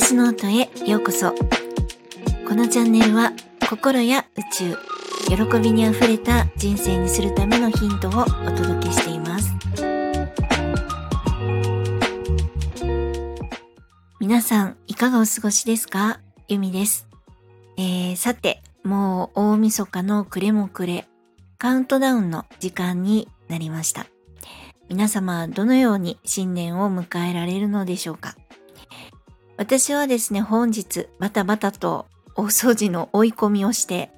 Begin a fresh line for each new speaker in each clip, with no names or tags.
スノートへようこそ。このチャンネルは心や宇宙、喜びにあふれた人生にするためのヒントをお届けしています。皆さん、いかがお過ごしですか？ゆみです。えー、さて、もう大晦日の暮れも暮れ、カウントダウンの時間になりました。皆様、どのように新年を迎えられるのでしょうか？私はですね、本日バタバタと大掃除の追い込みをして、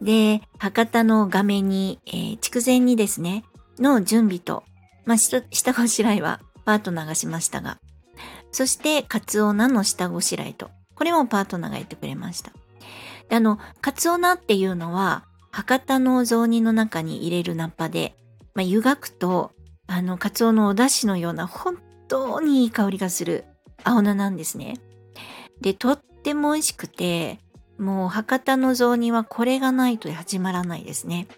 で、博多の画面に、えー、筑前にですね、の準備と、まあ、下ごしらえはパートナーがしましたが、そして、カツオナの下ごしらえと、これもパートナーがやってくれました。であの、カツオナっていうのは、博多の雑煮の中に入れるナッパで、まあ、湯がくと、あの、カツオのお出汁のような本当にいい香りがする青菜なんですね。で、とっても美味しくて、もう博多の雑煮はこれがないと始まらないですね。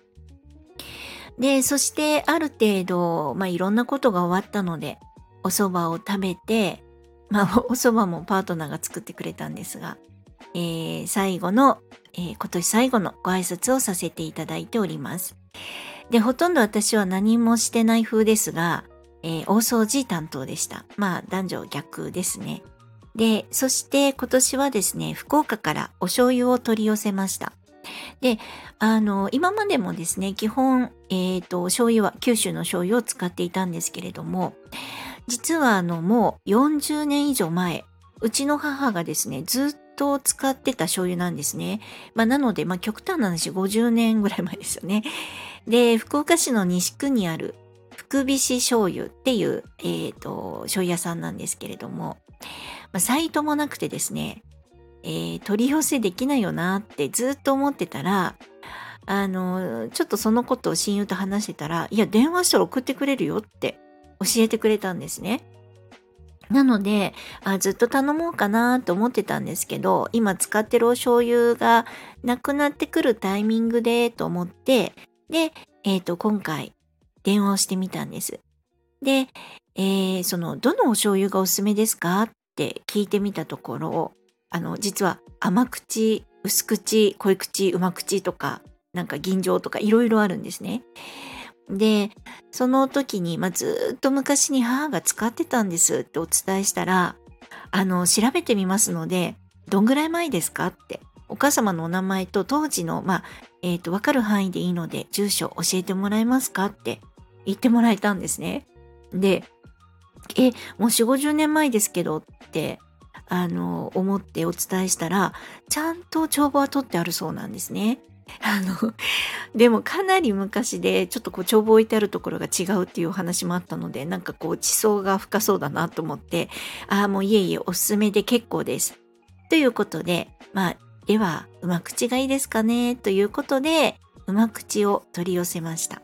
で、そしてある程度、まあ、いろんなことが終わったので、お蕎麦を食べて、まあ、お蕎麦もパートナーが作ってくれたんですが、えー、最後の、えー、今年最後のご挨拶をさせていただいております。で、ほとんど私は何もしてない風ですが、えー、大掃除担当でした。まあ、男女逆ですね。で、そして今年はですね、福岡からお醤油を取り寄せました。で、あの、今までもですね、基本、えっ、ー、と、醤油は九州の醤油を使っていたんですけれども、実はあの、もう40年以上前、うちの母がですね、ずっと使ってた醤油なんですね。まあ、なので、まあ、極端な話、50年ぐらい前ですよね。で、福岡市の西区にある福菱醤油っていう、えっ、ー、と、醤油屋さんなんですけれども、まあ、サイトもなくてですね、えー、取り寄せできないよなってずっと思ってたら、あの、ちょっとそのことを親友と話してたら、いや、電話したら送ってくれるよって教えてくれたんですね。なのであ、ずっと頼もうかなと思ってたんですけど、今使ってるお醤油がなくなってくるタイミングでと思って、で、えっ、ー、と、今回電話をしてみたんです。で、えー、その、どのお醤油がおすすめですかって聞いてみたところ、あの、実は甘口、薄口、濃い口、うま口とか、なんか吟醸とかいろいろあるんですね。で、その時に、まあ、ずっと昔に母が使ってたんですってお伝えしたら、あの、調べてみますので、どんぐらい前ですかって、お母様のお名前と当時の、まあ、えっ、ー、と、わかる範囲でいいので、住所教えてもらえますかって言ってもらえたんですね。で、え、もう4、50年前ですけどって、あの、思ってお伝えしたら、ちゃんと帳簿は取ってあるそうなんですね。あの、でもかなり昔で、ちょっとこう帳簿置いてあるところが違うっていうお話もあったので、なんかこう地層が深そうだなと思って、ああ、もういえいえ、おすすめで結構です。ということで、まあ、では、うま口がいいですかね？ということで、うま口を取り寄せました。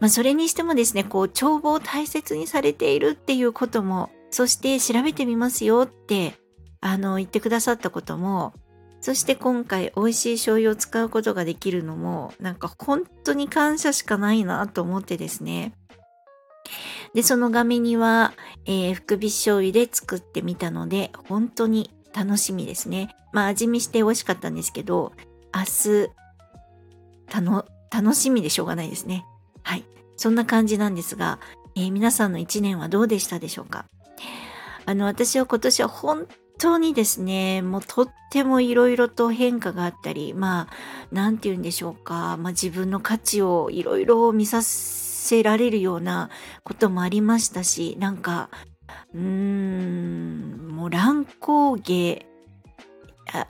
まあ、それにしてもですね、こう、帳簿を大切にされているっていうことも、そして調べてみますよって、あの、言ってくださったことも、そして今回美味しい醤油を使うことができるのも、なんか本当に感謝しかないなと思ってですね。で、その画面には、えー、福引醤油で作ってみたので、本当に楽しみですね。まあ味見して美味しかったんですけど、明日、たの、楽しみでしょうがないですね。はい。そんな感じなんですが、えー、皆さんの一年はどうでしたでしょうか？あの、私は今年は本当にですね、もうとってもいろいろと変化があったり、まあ、なんて言うんでしょうか、まあ自分の価値をいろいろ見させられるようなこともありましたし、なんか、うーん、もう乱高下、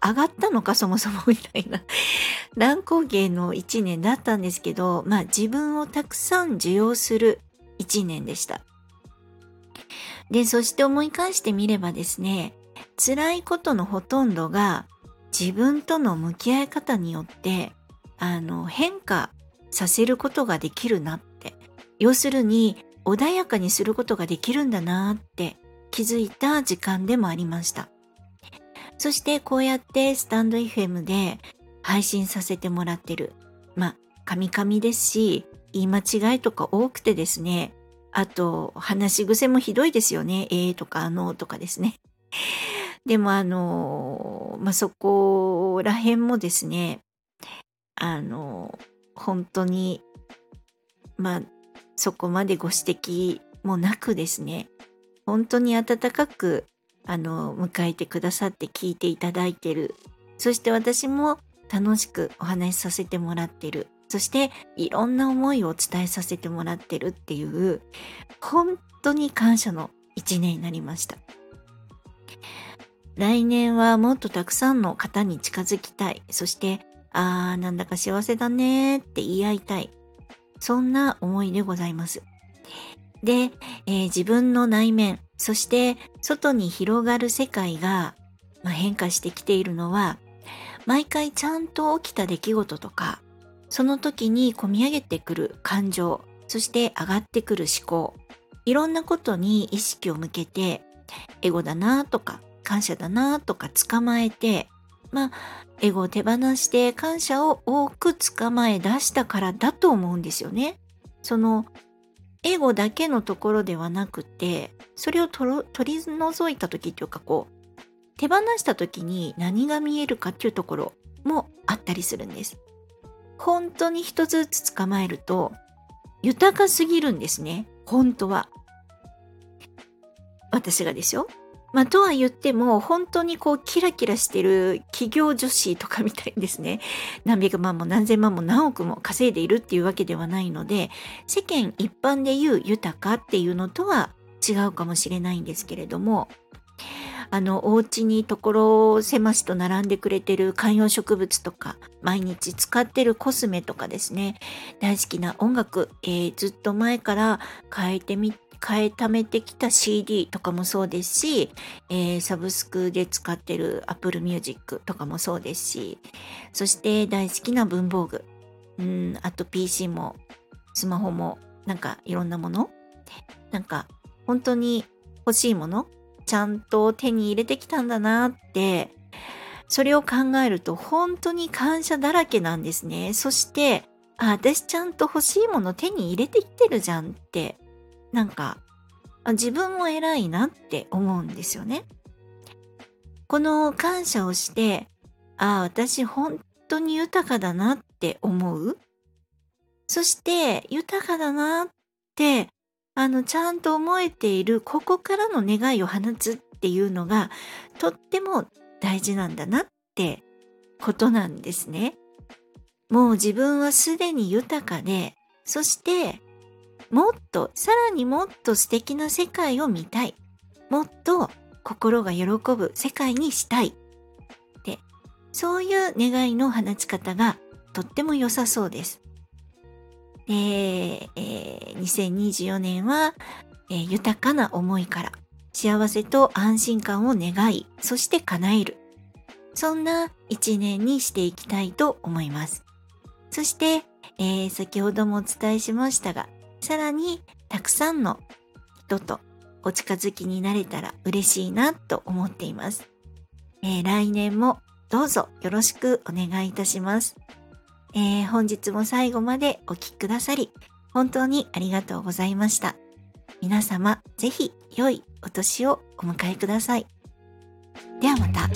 上がったのかそもそもみたいな 乱高下の一年だったんですけど、まあ自分をたくさん受容する一年でした。で、そして思い返してみればですね、辛いことのほとんどが自分との向き合い方によってあの変化させることができるなって要するに穏やかにすることができるんだなって気づいた時間でもありました。そしてこうやってスタンド FM で配信させてもらってる。まあカミカミですし言い間違いとか多くてですね。あと話し癖もひどいですよね。えーとかあのとかですね。でもあの、まあ、そこら辺もですね、あの、本当に、まあ、そこまでご指摘もなくですね、本当に温かく、あの、迎えてくださって聞いていただいてる。そして私も楽しくお話しさせてもらってる。そしていろんな思いをお伝えさせてもらってるっていう、本当に感謝の一年になりました。来年はもっとたくさんの方に近づきたい。そして、あー、なんだか幸せだねって言い合いたい。そんな思いでございます。で、えー、自分の内面、そして外に広がる世界が、まあ、変化してきているのは、毎回ちゃんと起きた出来事とか、その時に込み上げてくる感情、そして上がってくる思考、いろんなことに意識を向けて、エゴだなとか、感謝だなとか捕まえて、まあ、エゴを手放して感謝を多く捕まえ出したからだと思うんですよね。その、エゴだけのところではなくて、それを取り除いた時っていうかこう、手放した時に何が見えるかっていうところもあったりするんです。本当に一つずつ捕まえると豊かすぎるんですね。本当は。私がですよ。まあ、とは言っても、本当にこう、キラキラしてる企業女子とかみたいにですね、何百万も何千万も何億も稼いでいるっていうわけではないので、世間一般で言う豊かっていうのとは違うかもしれないんですけれども、あの、お家に所狭しと並んでくれてる観葉植物とか、毎日使ってるコスメとかですね、大好きな音楽、えー、ずっと前から変えてみて、変えためてきた CD とかもそうですし、えー、サブスクで使ってる Apple Music とかもそうですし、そして大好きな文房具、うん、あと PC もスマホもなんかいろんなものなんか本当に欲しいものちゃんと手に入れてきたんだなって、それを考えると本当に感謝だらけなんですね。そして、あ、私ちゃんと欲しいもの手に入れてきてるじゃんって、なんか、自分も偉いなって思うんですよね。この感謝をして、ああ、私本当に豊かだなって思う。そして、豊かだなってあの、ちゃんと思えている、ここからの願いを放つっていうのが、とっても大事なんだなってことなんですね。もう自分はすでに豊かで、そして、もっと、さらにもっと素敵な世界を見たい。もっと心が喜ぶ世界にしたい。で、そういう願いの放ち方がとっても良さそうです。えーえー、2024年は、えー、豊かな思いから幸せと安心感を願い、そして叶える。そんな一年にしていきたいと思います。そして、えー、先ほどもお伝えしましたが、さらにたくさんの人とお近づきになれたら嬉しいなと思っています。えー、来年もどうぞよろしくお願いいたします。えー、本日も最後までお聴きくださり、本当にありがとうございました。皆様、ぜひ良いお年をお迎えください。ではまた。